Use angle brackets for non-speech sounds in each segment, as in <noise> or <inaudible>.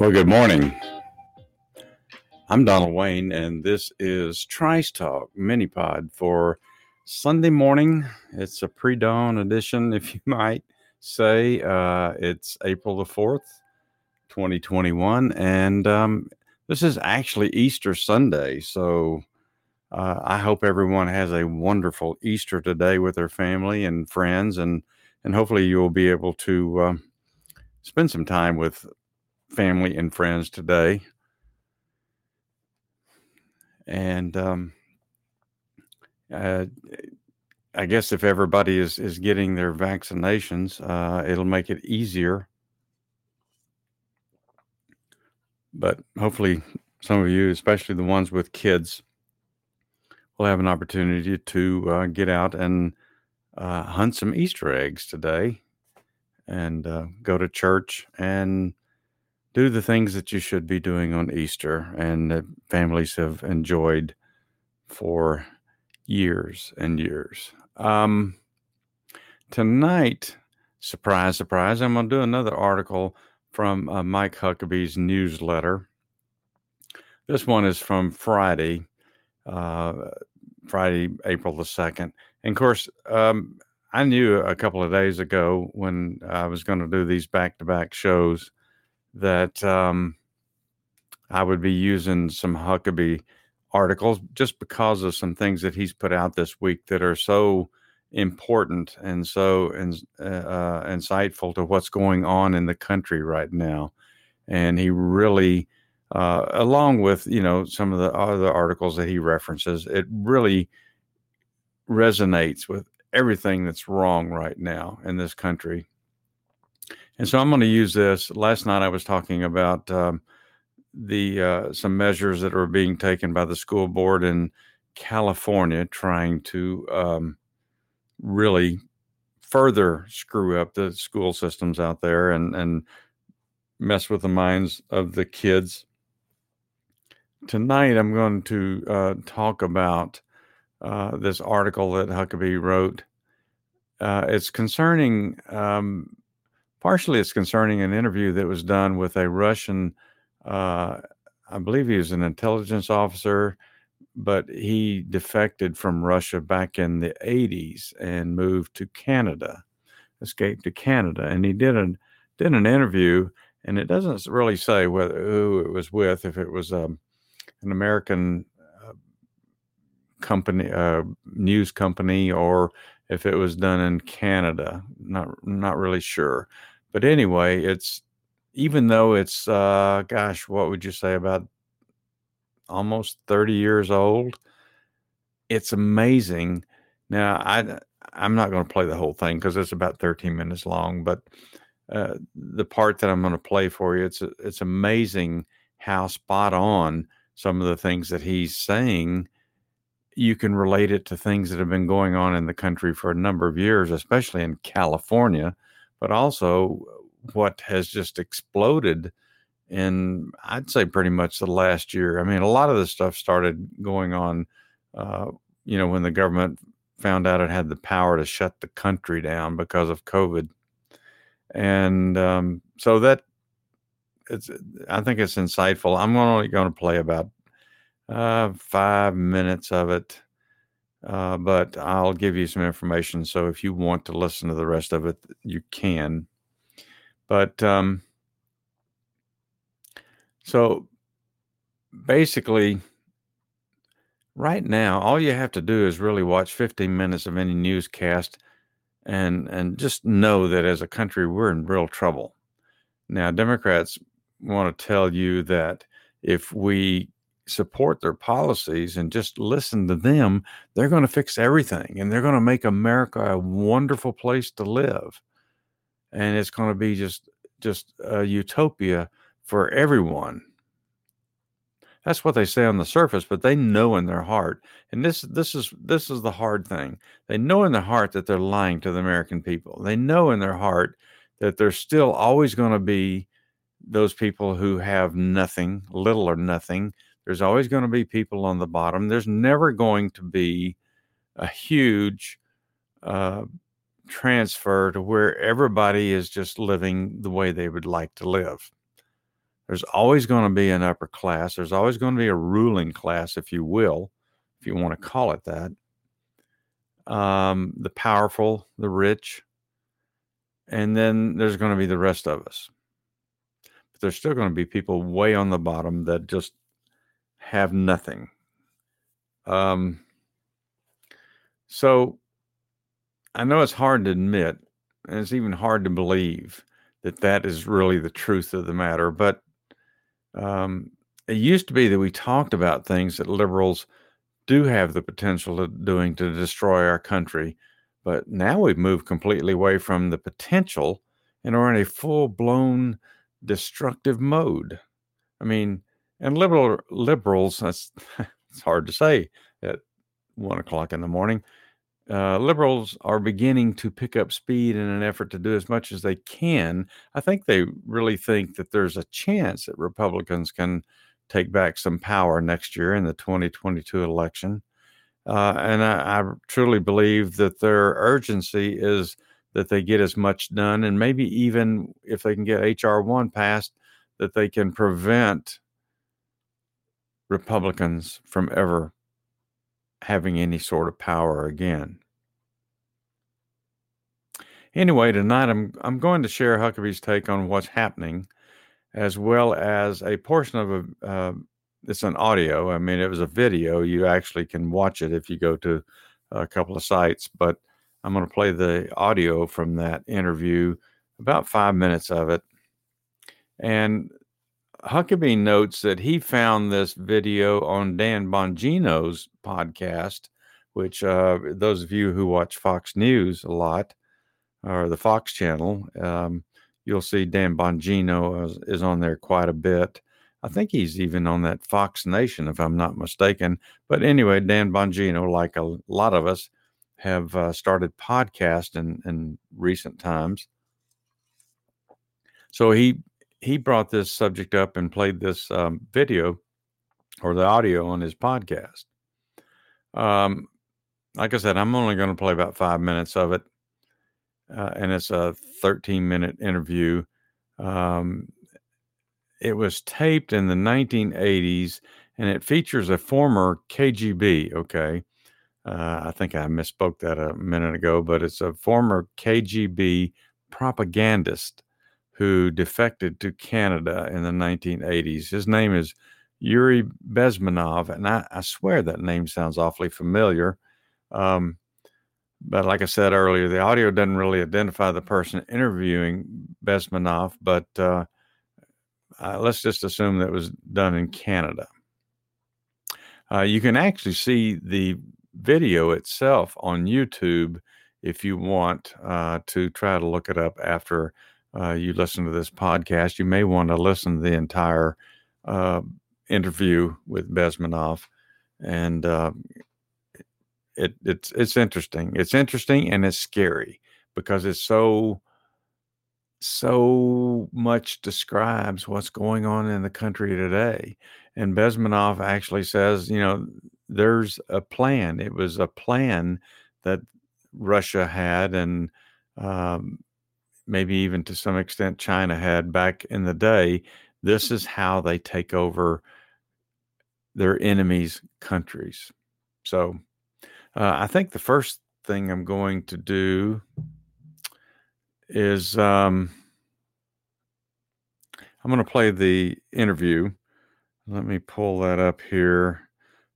Well, good morning. I'm Donald Wayne, and this is Trice Talk mini pod for Sunday morning. It's a pre dawn edition, if you <laughs> might say. Uh, it's April the 4th, 2021, and um, this is actually Easter Sunday. So uh, I hope everyone has a wonderful Easter today with their family and friends, and, and hopefully you'll be able to um, spend some time with family and friends today and um, uh, I guess if everybody is is getting their vaccinations, uh, it'll make it easier. But hopefully, some of you, especially the ones with kids, will have an opportunity to uh, get out and uh, hunt some Easter eggs today, and uh, go to church and do the things that you should be doing on Easter and that families have enjoyed for years and years. Um, tonight, surprise, surprise, I'm going to do another article from uh, Mike Huckabee's newsletter. This one is from Friday, uh, Friday, April the 2nd. And of course, um, I knew a couple of days ago when I was going to do these back to back shows that um, I would be using some Huckabee articles just because of some things that he's put out this week that are so important and so in, uh, uh, insightful to what's going on in the country right now. And he really, uh, along with you know some of the other articles that he references, it really resonates with everything that's wrong right now in this country and so I'm going to use this. Last night I was talking about um, the uh, some measures that are being taken by the school board in California, trying to um, really further screw up the school systems out there and and mess with the minds of the kids. Tonight I'm going to uh, talk about uh, this article that Huckabee wrote. Uh, it's concerning um, partially it's concerning an interview that was done with a Russian, uh, I believe he was an intelligence officer, but he defected from Russia back in the 80s and moved to Canada, escaped to Canada. And he did an, did an interview, and it doesn't really say whether who it was with, if it was um, an American uh, company, uh, news company, or if it was done in Canada. Not not really sure. But anyway, it's even though it's uh gosh, what would you say about almost 30 years old? It's amazing. Now, I I'm not going to play the whole thing because it's about 13 minutes long, but uh, the part that I'm going to play for you, it's it's amazing how spot on some of the things that he's saying. You can relate it to things that have been going on in the country for a number of years, especially in California but also what has just exploded in I'd say pretty much the last year. I mean, a lot of this stuff started going on, uh, you know, when the government found out it had the power to shut the country down because of COVID, and um, so that it's I think it's insightful. I'm only going to play about uh, five minutes of it uh, but I'll give you some information. So if you want to listen to the rest of it, you can. But um, so basically, right now, all you have to do is really watch 15 minutes of any newscast and and just know that as a country we're in real trouble. Now, Democrats want to tell you that if we support their policies and just listen to them, they're going to fix everything and they're going to make America a wonderful place to live. And it's going to be just just a utopia for everyone. That's what they say on the surface, but they know in their heart. And this this is this is the hard thing. They know in their heart that they're lying to the American people. They know in their heart that there's still always going to be those people who have nothing, little or nothing, there's always going to be people on the bottom. There's never going to be a huge uh, transfer to where everybody is just living the way they would like to live. There's always going to be an upper class. There's always going to be a ruling class, if you will, if you want to call it that. Um, the powerful, the rich, and then there's going to be the rest of us. But there's still going to be people way on the bottom that just have nothing. Um, so I know it's hard to admit, and it's even hard to believe that that is really the truth of the matter. But um, it used to be that we talked about things that liberals do have the potential of doing to destroy our country. But now we've moved completely away from the potential and are in a full blown destructive mode. I mean, and liberal liberals, that's <laughs> it's hard to say at one o'clock in the morning uh, liberals are beginning to pick up speed in an effort to do as much as they can. I think they really think that there's a chance that Republicans can take back some power next year in the 2022 election. Uh, and I, I, truly believe that their urgency is that they get as much done, and maybe even if they can get H.R. 1 passed, that they can prevent Republicans from ever having any sort of power again. Anyway, tonight I'm I'm going to share Huckabee's take on what's happening, as well as a portion of a. Uh, it's an audio. I mean, it was a video. You actually can watch it if you go to a couple of sites. But I'm going to play the audio from that interview, about five minutes of it, and Huckabee notes that he found this video on Dan Bongino's podcast, which uh, those of you who watch Fox News a lot or the Fox channel, um, you'll see Dan Bongino is, is, on there quite a bit. I think he's even on that Fox Nation, if I'm not mistaken. But anyway, Dan Bongino, like a lot of us, have uh, started podcast in, in recent times. So he he brought this subject up and played this um, video or the audio on his podcast. Um, like I said, I'm only going to play about five minutes of it, uh, and it's a 13 minute interview. Um, it was taped in the 1980s, and it features a former KGB. Okay, uh, I think I misspoke that a minute ago, but it's a former KGB propagandist who defected to Canada in the 1980s. His name is Yuri Bezmenov, and I, I swear that name sounds awfully familiar. Um, but like I said earlier, the audio doesn't really identify the person interviewing Bezmenov, but uh, uh, let's just assume that was done in Canada. Uh, you can actually see the video itself on YouTube if you want uh, to try to look it up after uh, you listen to this podcast, you may want to listen to the entire uh, interview with Bezmenov, and uh, it, it's it's interesting. It's interesting and it's scary because it's so so much describes what's going on in the country today. And Bezmenov actually says, you know, there's a plan. It was a plan that Russia had, and um, maybe even to some extent China had back in the day. This is how they take over their enemies' countries. So uh, I think the first thing I'm going to do is um, I'm going to play the interview. Let me pull that up here.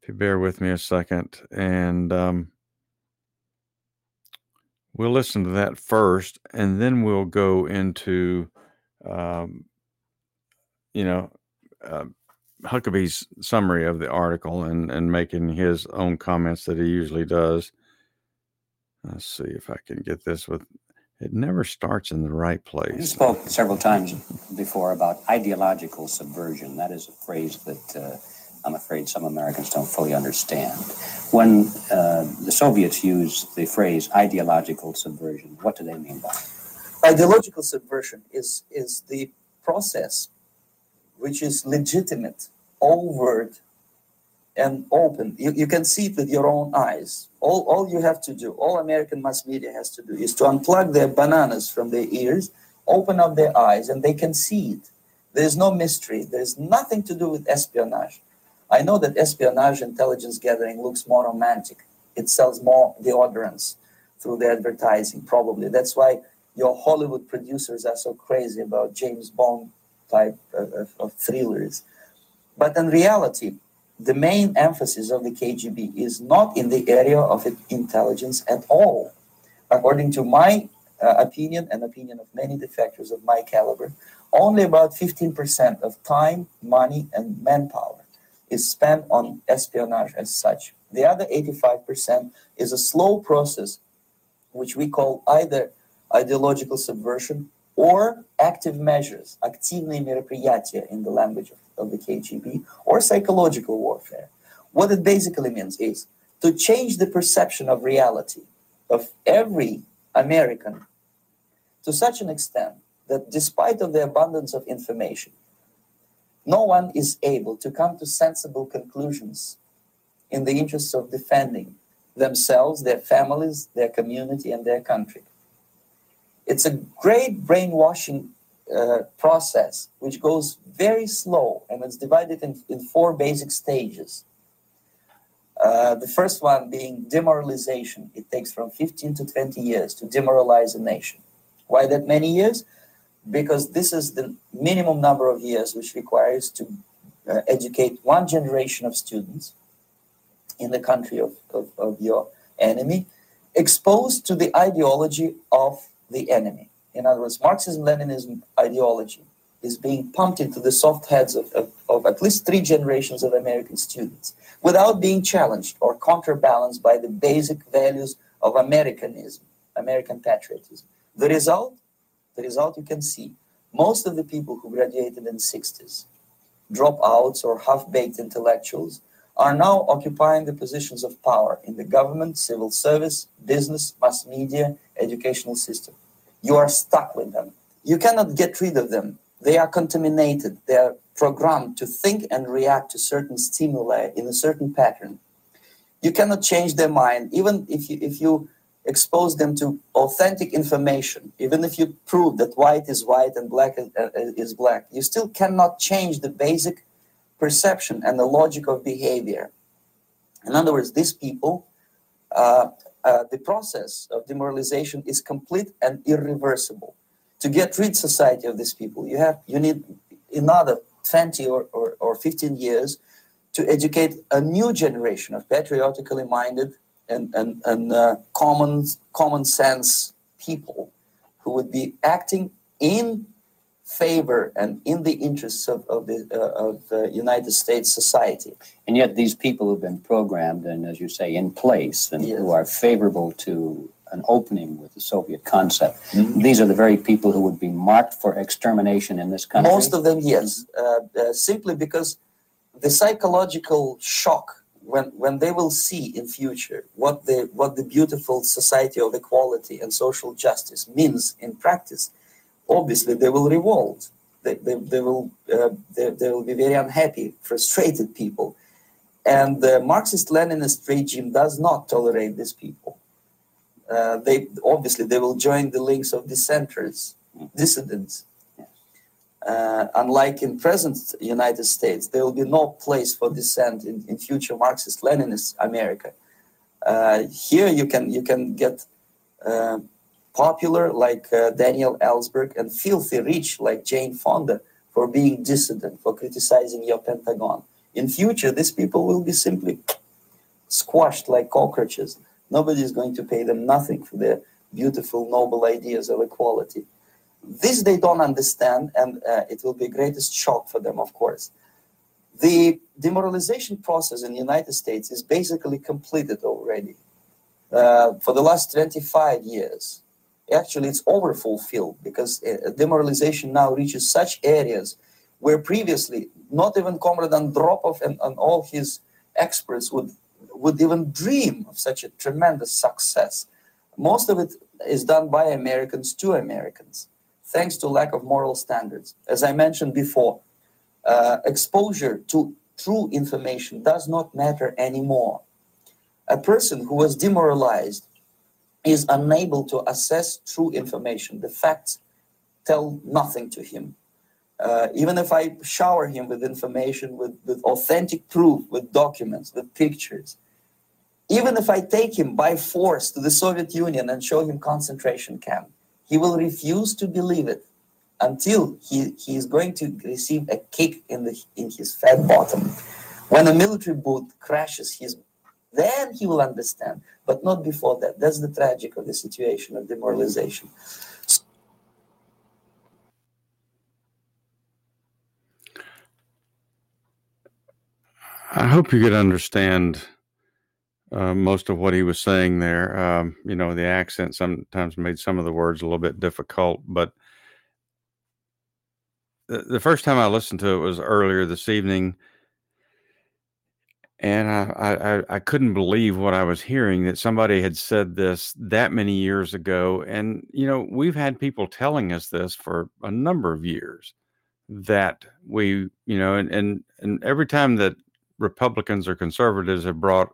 If you bear with me a second. And um, we'll listen to that first, and then we'll go into, um, you know, uh, Huckabee's summary of the article and and making his own comments that he usually does. Let's see if I can get this with. It never starts in the right place. You spoke several times before about ideological subversion. That is a phrase that. Uh, I'm afraid some Americans don't fully understand. When uh, the Soviets use the phrase ideological subversion, what do they mean by it? Ideological subversion is, is the process which is legitimate, overt, and open. You, you can see it with your own eyes. All, all you have to do, all American mass media has to do, is to unplug their bananas from their ears, open up their eyes, and they can see it There's no mystery. There's nothing to do with espionage. I know that espionage intelligence gathering looks more romantic. It sells more deodorants through the advertising, probably. That's why your Hollywood producers are so crazy about James Bond type of, of, of thrillers. But in reality, the main emphasis of the KGB is not in the area of intelligence at all. According to my uh, opinion and opinion of many defectors of my caliber, only about 15% of time, money, and manpower is spent on espionage as such. The other 85% is a slow process, which we call either ideological subversion or active measures, активные мероприятия in the language of, of the KGB, or psychological warfare. What it basically means is to change the perception of reality of every American to such an extent that despite of the abundance of information, no one is able to come to sensible conclusions in the interests of defending themselves, their families, their community, and their country. It's a great brainwashing uh, process which goes very slow and it's divided in, in four basic stages. Uh, the first one being demoralization. It takes from 15 to 20 years to demoralize a nation. Why that many years? Because this is the minimum number of years which requires to uh, educate one generation of students in the country of, of, of your enemy, exposed to the ideology of the enemy. In other words, Marxism Leninism ideology is being pumped into the soft heads of, of, of, at least three generations of American students without being challenged or counterbalanced by the basic values of Americanism, American patriotism. The result, the result you can see, most of the people who graduated in the 60s, dropouts or half-baked intellectuals, are now occupying the positions of power in the government, civil service, business, mass media, educational system. You are stuck with them. You cannot get rid of them. They are contaminated. They are programmed to think and react to certain stimuli in a certain pattern. You cannot change their mind, even if you if you expose them to authentic information, even if you prove that white is white and black is, uh, is black, you still cannot change the basic perception and the logic of behavior. In other words, these people, uh, uh, the process of demoralization is complete and irreversible. To get rid society of these people, you have you need another 20 or, or, or 15 years to educate a new generation of patriotically minded and, and, and uh, common, common sense people who would be acting in favor and in the interests of, of the uh, of the United States society. And yet, these people who've been programmed and, as you say, in place, and yes. who are favorable to an opening with the Soviet concept, mm-hmm. these are the very people who would be marked for extermination in this country. Most of them, yes, uh, uh, simply because the psychological shock when when they will see in future what the what the beautiful society of equality and social justice means in practice obviously they will revolt. They, they, they will uh, they, they will be very unhappy, frustrated people. And the Marxist-Leninist regime does not tolerate these people. Uh, they obviously they will join the links of dissenters, dissidents. Uh, unlike in present United States, there will be no place for dissent in, in future Marxist-Leninist America. Uh, here you can you can get uh, popular like uh, Daniel Ellsberg and filthy rich like Jane Fonda for being dissident, for criticizing your Pentagon. In future, these people will be simply squashed like cockroaches. Nobody is going to pay them nothing for their beautiful, noble ideas of equality. This they don't understand, and uh, it will be greatest shock for them, of course. The demoralization process in the United States is basically completed already. Uh, for the last 25 years, actually it's overfulfilled because uh, demoralization now reaches such areas where previously not even Comrade Andropov and, and all his experts would would even dream of such a tremendous success. Most of it is done by Americans to Americans, thanks to lack of moral standards. As I mentioned before, uh, exposure to true information does not matter anymore. A person who was demoralized is unable to assess true information. The facts tell nothing to him. uh, even if I shower him with information, with, with authentic proof, with documents, with pictures, even if I take him by force to the Soviet Union and show him concentration camp, he will refuse to believe it until he, he is going to receive a kick in, the, in his fat bottom. When a military boot crashes his, then he will understand, but not before that. That's the tragic of the situation of demoralization. I hope you could understand uh, most of what he was saying there. Um, you know, the accent sometimes made some of the words a little bit difficult, but the, the first time I listened to it was earlier this evening, and I, I I couldn't believe what I was hearing that somebody had said this that many years ago. And you know, we've had people telling us this for a number of years that we, you know, and and and every time that Republicans or conservatives have brought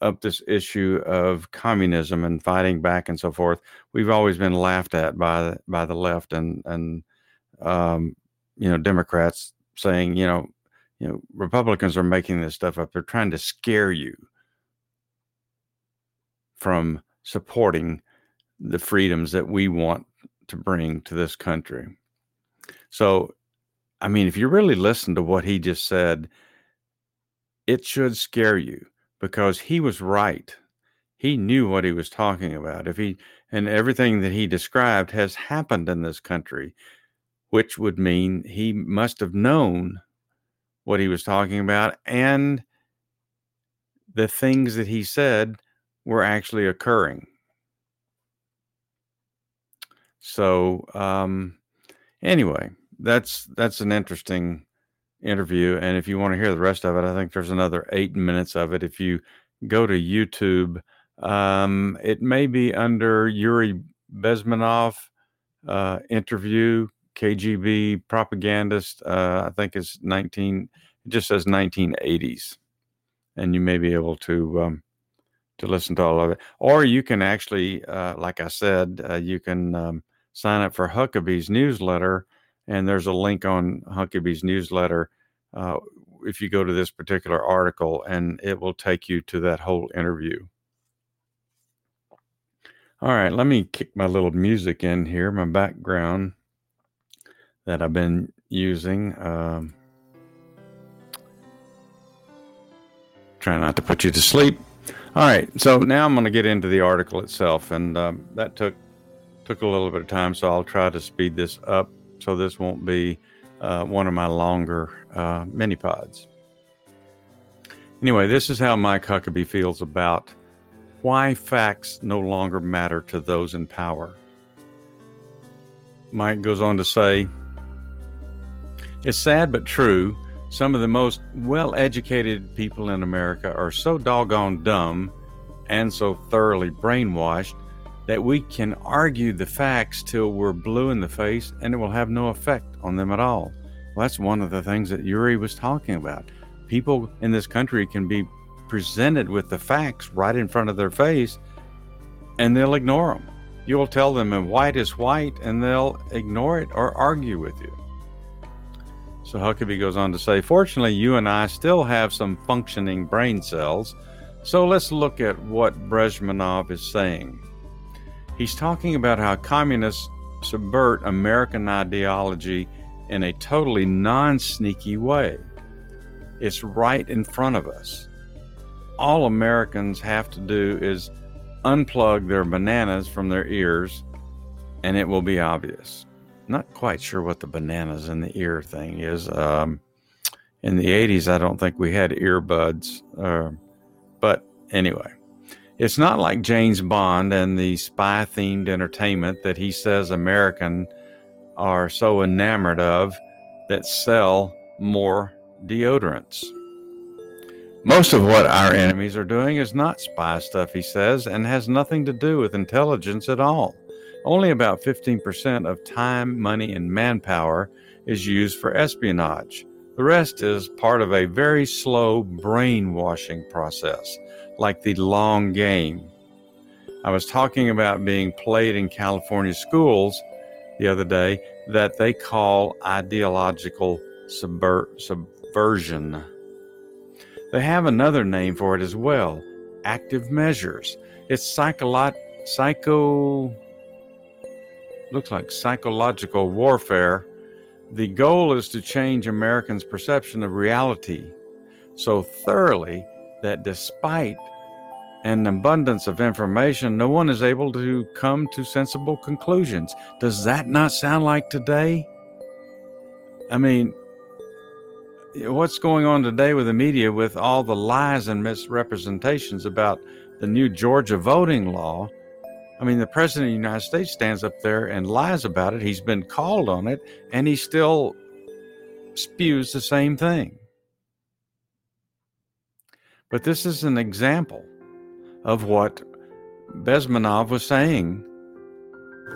up this issue of communism and fighting back and so forth, we've always been laughed at by by the left and and um, you know Democrats saying you know you know Republicans are making this stuff up. They're trying to scare you from supporting the freedoms that we want to bring to this country. So, I mean, if you really listen to what he just said it should scare you because he was right. He knew what he was talking about. If he and everything that he described has happened in this country, which would mean he must have known what he was talking about and the things that he said were actually occurring. So um anyway, that's that's an interesting interview. And if you want to hear the rest of it, I think there's another eight minutes of it. If you go to YouTube, um, it may be under Yuri Bezmenov uh, interview, KGB propagandist. Uh, I think it's 19, it just says 1980s. And you may be able to. Um, to listen to all of it, or you can actually, uh, like I said, uh, you can um, sign up for Huckabee's newsletter, and there's a link on Huckabee's newsletter uh, if you go to this particular article, and it will take you to that whole interview. All right, let me kick my little music in here, my background that I've been using. Um, try not to put you to sleep. All right, so now I'm going to get into the article itself, and um, that took took a little bit of time, so I'll try to speed this up so this won't be uh, one of my longer uh, mini pods. Anyway, this is how Mike Huckabee feels about why facts no longer matter to those in power. Mike goes on to say, It's sad but true. Some of the most well educated people in America are so doggone dumb and so thoroughly brainwashed that we can argue the facts till we're blue in the face and it will have no effect on them at all. Well, that's one of the things that Yuri was talking about. People in this country can be presented with the facts right in front of their face and they'll ignore them. You'll tell them and white is white and they'll ignore it or argue with you. So Huckabee goes on to say, Fortunately, you and I still have some functioning brain cells. So let's look at what Brezhnev is saying. He's talking about how communists subvert American ideology in a totally non sneaky way. It's right in front of us. All Americans have to do is unplug their bananas from their ears, and it will be obvious. Not quite sure what the bananas in the ear thing is. Um, in the 80s, I don't think we had earbuds. Uh, but anyway, it's not like James Bond and the spy themed entertainment that he says American are so enamored of that sell more deodorants. Most of what our enemies are doing is not spy stuff, he says, and has nothing to do with intelligence at all. Only about 15% of time, money, and manpower is used for espionage. The rest is part of a very slow brainwashing process like the long game. I was talking about being played in California schools. the other day that they call ideological subver- subversion. They have another name for it as well active measures. It's psycholo- psycho looks like psychological warfare. The goal is to change Americans' perception of reality so thoroughly that despite an abundance of information, no one is able to come to sensible conclusions. Does that not sound like today? I mean, what's going on today with the media with all the lies and misrepresentations about the new Georgia voting law? I mean, the president of the United States stands up there and lies about it. He's been called on it, and he still spews the same thing. But this is an example of what Bezmenov was saying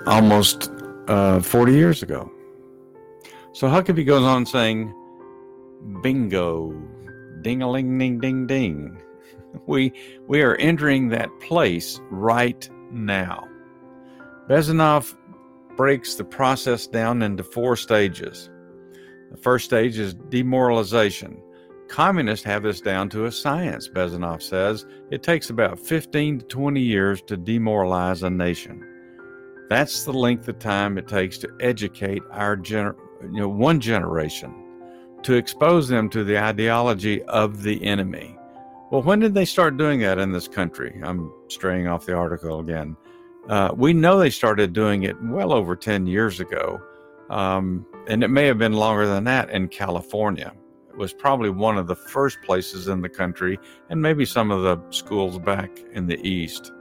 almost uh, 40 years ago. So Huckabee goes on saying, bingo, ding a ling ding ding ding. <laughs> We, we are entering that place right now. Bezmenov breaks the process down into four stages. The first stage is demoralization. Communists have this down to a science, Bezmenov says. It takes about 15 to 20 years to demoralize a nation. That's the length of time it takes to educate our gener- you know, one generation, to expose them to the ideology of the enemy. Well, when did they start doing that in this country? I'm straying off the article again. Uh, we know they started doing it well over 10 years ago, um, and it may have been longer than that in California was probably one of the first places in the country, and maybe some of the schools back in the east.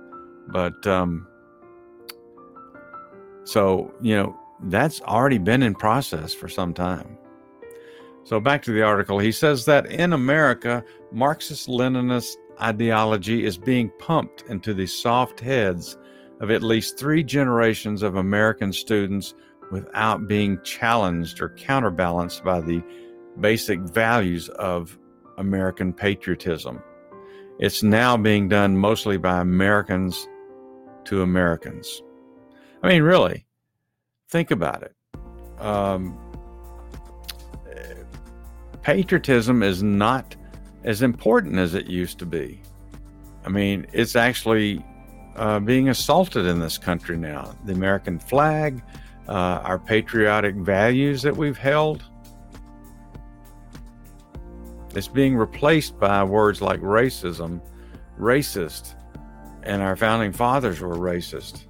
But um, so you know that's already been in process for some time. So back to the article, he says that in America, Marxist-Leninist ideology is being pumped into the soft heads of at least three generations of American students without being challenged or counterbalanced by the basic values of American patriotism. It's now being done mostly by Americans to Americans. I mean, really, think about it. Um, patriotism is not as important as it used to be. I mean, it's actually uh, being assaulted in this country now. The American flag, uh, our patriotic values that we've held, it's being replaced by words like racism, racist, and our founding fathers were racist.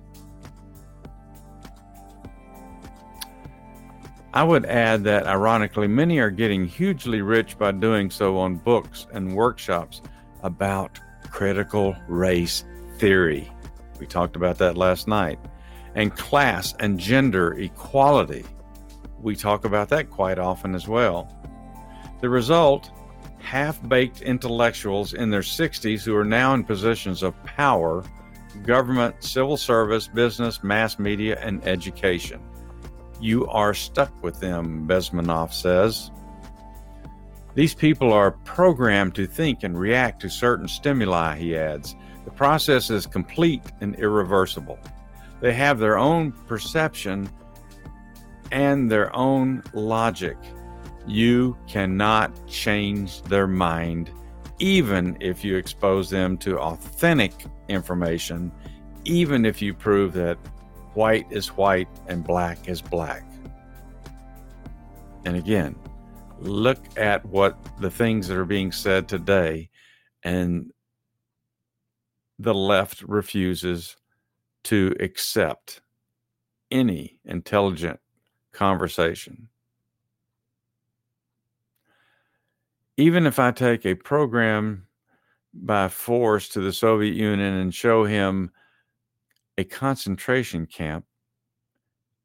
I would add that, ironically, many are getting hugely rich by doing so on books and workshops about critical race theory. We talked about that last night. And class and gender equality. We talk about that quite often as well. The result half baked intellectuals in their 60s who are now in positions of power government, civil service, business, mass media, and education. You are stuck with them, Bezmenov says. These people are programmed to think and react to certain stimuli, he adds. The process is complete and irreversible. They have their own perception and their own logic. You cannot change their mind, even if you expose them to authentic information, even if you prove that white is white and black is black. And again, look at what the things that are being said today, and the left refuses to accept any intelligent conversation. Even if I take a program by force to the Soviet Union and show him a concentration camp,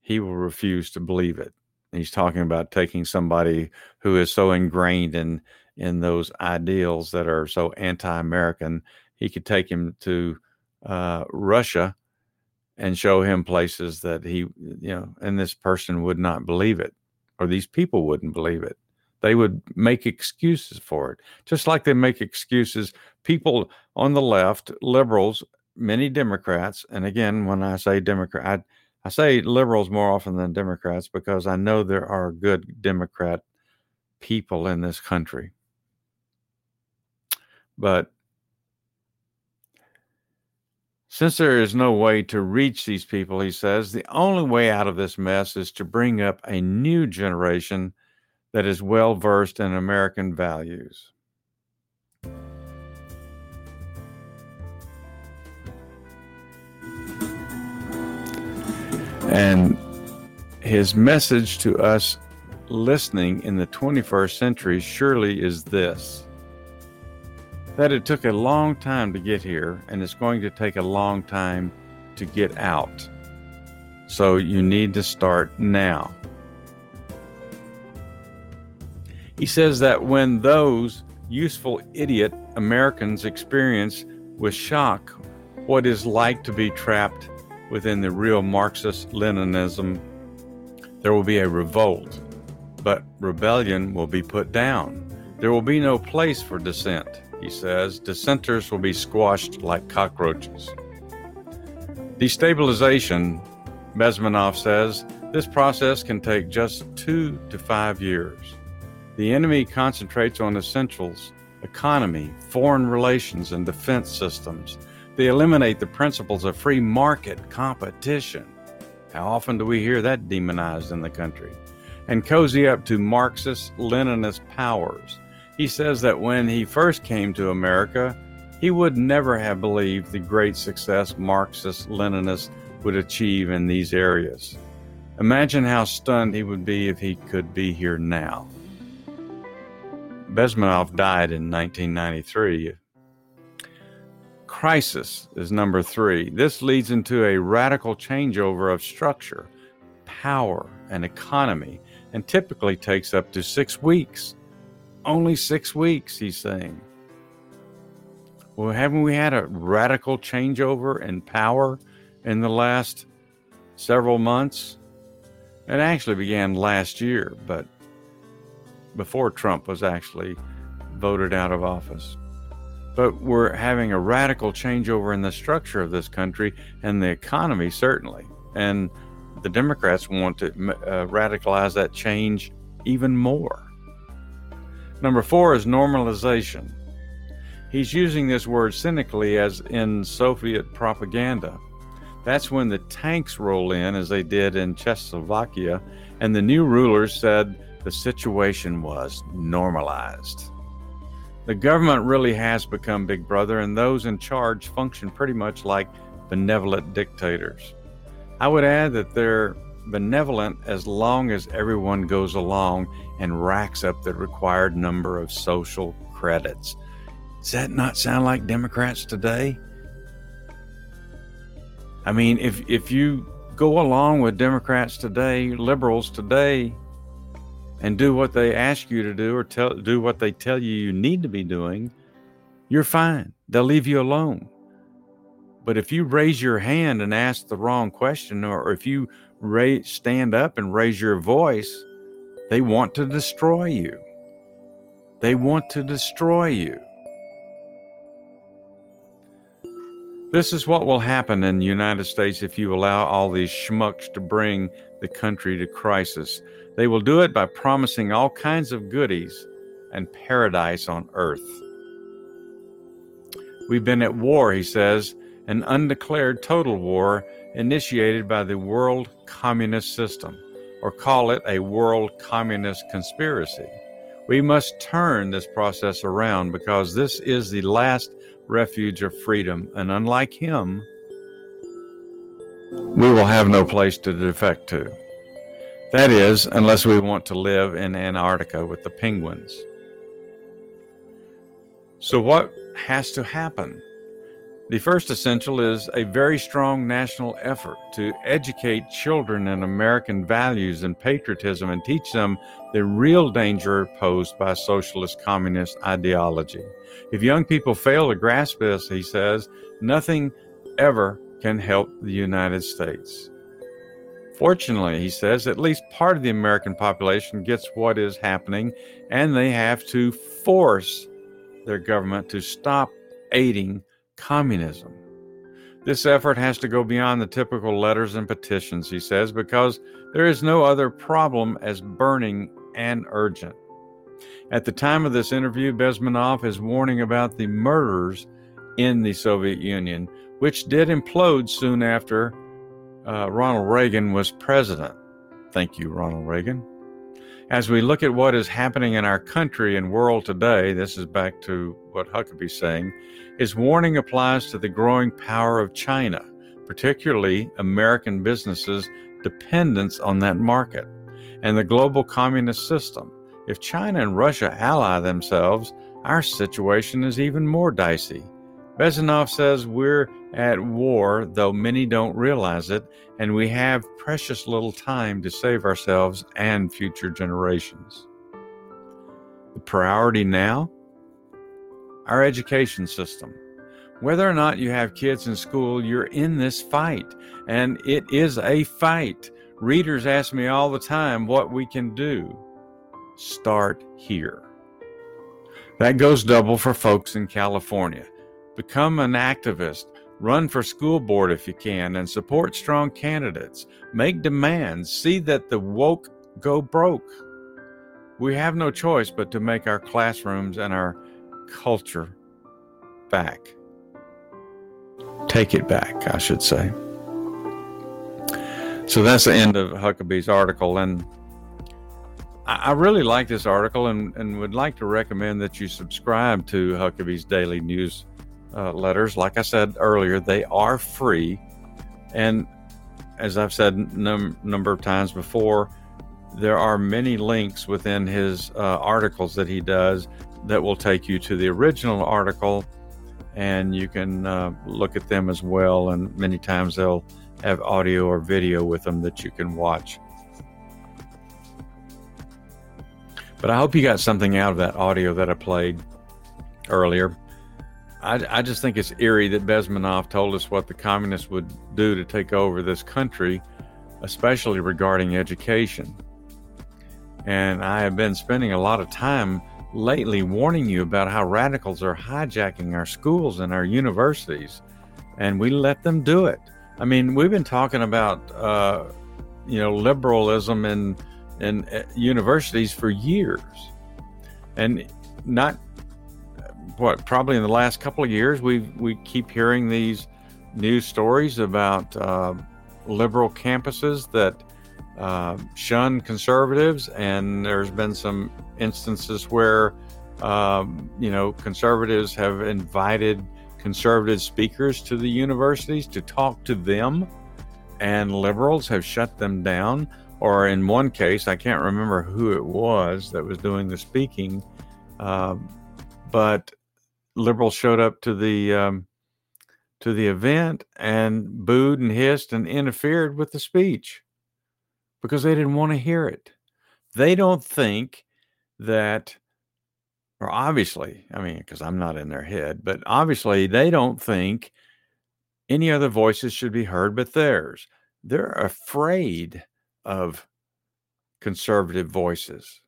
he will refuse to believe it. He's talking about taking somebody who is so ingrained in in those ideals that are so anti-American. He could take him to uh, Russia and show him places that he, you know, and this person would not believe it, or these people wouldn't believe it. They would make excuses for it, just like they make excuses. People on the left, liberals, many Democrats, and again, when I say Democrat, I, I say liberals more often than Democrats because I know there are good Democrat people in this country. But since there is no way to reach these people, he says, the only way out of this mess is to bring up a new generation that is well versed in American values. And his message to us listening in the 21st century surely is this that it took a long time to get here, and it's going to take a long time to get out. So you need to start now. He says that when those useful idiot Americans experience with shock what is like to be trapped within the real Marxist Leninism, there will be a revolt, but rebellion will be put down. There will be no place for dissent, he says. Dissenters will be squashed like cockroaches. Destabilization, Bezmenov says, this process can take just two to five years. The enemy concentrates on essentials economy, foreign relations, and defense systems they eliminate the principles of free market competition. How often do we hear that demonized in the country? And cozy up to Marxist Leninist powers. He says that when he first came to America, he would never have believed the great success Marxist Leninists would achieve in these areas. Imagine how stunned he would be if he could be here now. Bezmenov died in 1993 crisis is number three. This leads into a radical changeover of structure, power, and economy, and typically takes up to six weeks. Only six weeks, he's saying. Well, haven't we had a radical changeover in power in the last several months? It actually began last year, but before Trump was actually voted out of office but we're having a radical changeover in the structure of this country and the economy, certainly. And the Democrats want to uh, radicalize that change even more. Number four is normalization. He's using this word cynically as in Soviet propaganda. That's when the tanks roll in, as they did in Czechoslovakia, and the new rulers said the situation was normalized. The government really has become Big Brother, and those in charge function pretty much like benevolent dictators. I would add that they're benevolent as long as everyone goes along and racks up the required number of social credits. Does that not sound like Democrats today? I mean, if if you go along with Democrats today, liberals today, and do what they ask you to do or tell do what they tell you you need to be doing, you're fine. They'll leave you alone. But if you raise your hand and ask the wrong question, or if you stand up and raise your voice, they want to destroy you. They want to destroy you. This is what will happen in the United States if you allow all these schmucks to bring the country to crisis. They will do it by promising all kinds of goodies and paradise on earth. We've been at war, he says, an undeclared total war initiated by the world communist system, or call it a world communist conspiracy. We must turn this process around because this is the last refuge of freedom, and unlike him, we will have no place to defect to. That is, unless we want to live in Antarctica with the penguins. So, what has to happen? The first essential is a very strong national effort to educate children in American values and patriotism and teach them the real danger posed by socialist communist ideology. If young people fail to grasp this, he says, nothing ever can help the United States. Fortunately, he says, at least part of the American population gets what is happening, and they have to force their government to stop aiding communism. This effort has to go beyond the typical letters and petitions, he says, because there is no other problem as burning and urgent. At the time of this interview, Bezmenov is warning about the murders in the Soviet Union, which did implode soon after uh, Ronald Reagan was president. Thank you, Ronald Reagan. As we look at what is happening in our country and world today, this is back to what Huckabee's saying, his warning applies to the growing power of China, particularly American businesses' dependence on that market, and the global communist system. If China and Russia ally themselves, our situation is even more dicey. Bezmenov says we're at war, though many don't realize it, and we have precious little time to save ourselves and future generations. The priority now? Our education system. Whether or not you have kids in school, you're in this fight, and it is a fight. Readers ask me all the time what we can do. Start here. That goes double for folks in California. Become an activist. Run for school board if you can and support strong candidates. Make demands. See that the woke go broke. We have no choice but to make our classrooms and our culture back. Take it back, I should say. So that's the end of Huckabee's article. And I really like this article and, and would like to recommend that you subscribe to Huckabee's daily news uh, letters. Like I said earlier, they are free. And as I've said a num- number of times before, there are many links within his uh, articles that he does that will take you to the original article and you can uh, look at them as well. And many times they'll have audio or video with them that you can watch. But I hope you got something out of that audio that I played earlier. I, I just think it's eerie that Bezmenov told us what the communists would do to take over this country, especially regarding education. And I have been spending a lot of time lately warning you about how radicals are hijacking our schools and our universities, and we let them do it. I mean, we've been talking about, uh, you know, liberalism in in uh, universities for years, and not what probably in the last couple of years we we keep hearing these news stories about uh, liberal campuses that uh, shun conservatives, and there's been some instances where um, you know conservatives have invited conservative speakers to the universities to talk to them, and liberals have shut them down. Or in one case, I can't remember who it was that was doing the speaking, uh, but liberals showed up to the um, to the event and booed and hissed and interfered with the speech because they didn't want to hear it. They don't think that, or obviously, I mean, because I'm not in their head, but obviously they don't think any other voices should be heard but theirs. They're afraid of conservative voices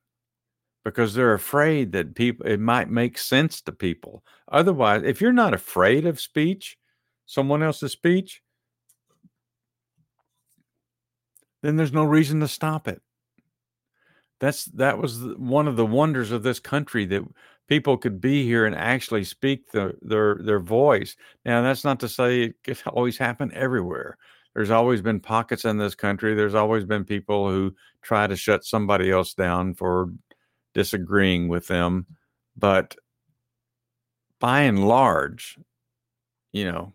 because they're afraid that people it might make sense to people. Otherwise, if you're not afraid of speech, someone else's speech, then there's no reason to stop it. That's that was one of the wonders of this country that people could be here and actually speak the, their their voice. Now that's not to say it can <laughs> always happen everywhere. There's always been pockets in this country. There's always been people who try to shut somebody else down for disagreeing with them, but by and large, you know,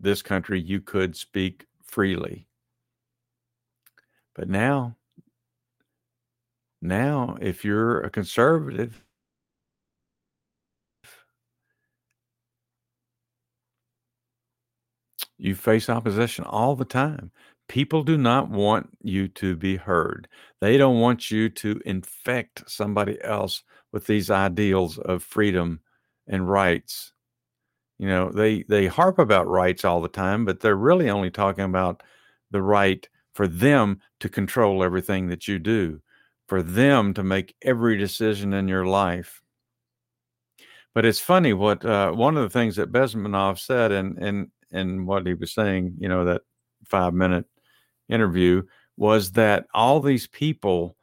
this country you could speak freely but now, now, if you're a conservative, you face opposition all the time. People do not want you to be heard. They don't want you to infect somebody else with these ideals of freedom and rights. You know, they they harp about rights all the time, but they're really only talking about the right for them to control everything that you do, for them to make every decision in your life. But it's funny what uh, one of the things that Bezmenov said and in in what he was saying, you know, that five minute interview was that all these people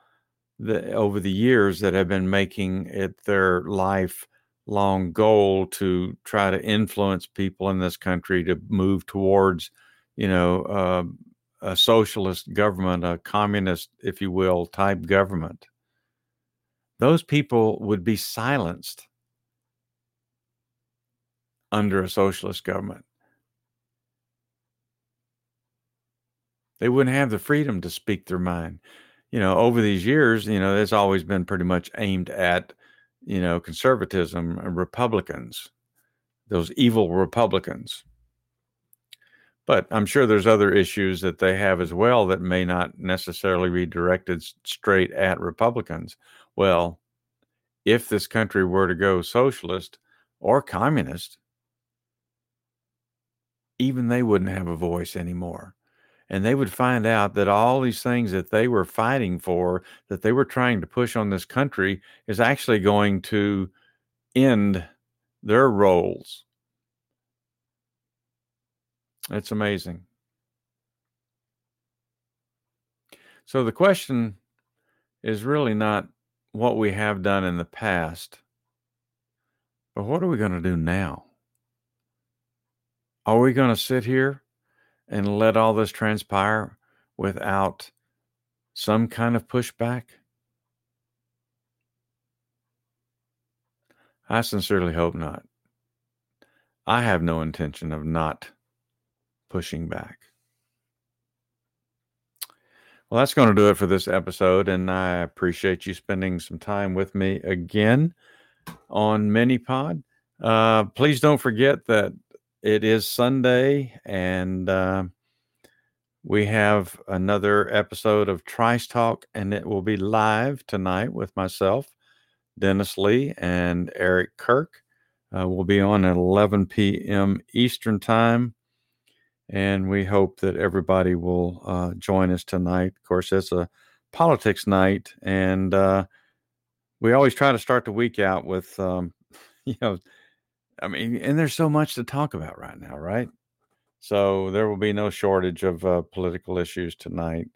that over the years that have been making it their lifelong goal to try to influence people in this country to move towards, you know, uh, a socialist government, a communist, if you will, type government. Those people would be silenced under a socialist government. They wouldn't have the freedom to speak their mind. You know, over these years, you know, it's always been pretty much aimed at, you know, conservatism and Republicans, those evil Republicans. But I'm sure there's other issues that they have as well that may not necessarily be directed straight at Republicans. Well, if this country were to go socialist or communist, even they wouldn't have a voice anymore. And they would find out that all these things that they were fighting for, that they were trying to push on this country, is actually going to end their roles. It's amazing. So the question is really not what we have done in the past, but what are we going to do now? Are we going to sit here and let all this transpire without some kind of pushback? I sincerely hope not. I have no intention of not pushing back. Well, that's going to do it for this episode, and I appreciate you spending some time with me again on MiniPod. Uh, please don't forget that it is Sunday, and uh, we have another episode of Trice Talk, and it will be live tonight with myself, Dennis Lee, and Eric Kirk. Uh, we'll be on at 11 p.m. Eastern Time, and we hope that everybody will uh, join us tonight. Of course, it's a politics night, and uh, we always try to start the week out with, um, <laughs> you know, I mean, and there's so much to talk about right now, right? So there will be no shortage of uh, political issues tonight.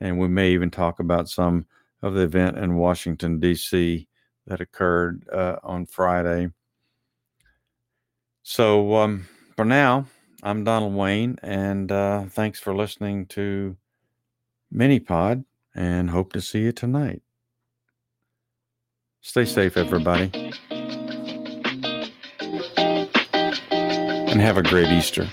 And we may even talk about some of the event in Washington, D.C. that occurred uh, on Friday. So um, for now, I'm Donald Wayne, and uh, thanks for listening to MiniPod, and hope to see you tonight. Stay safe, everybody. And have a great Easter.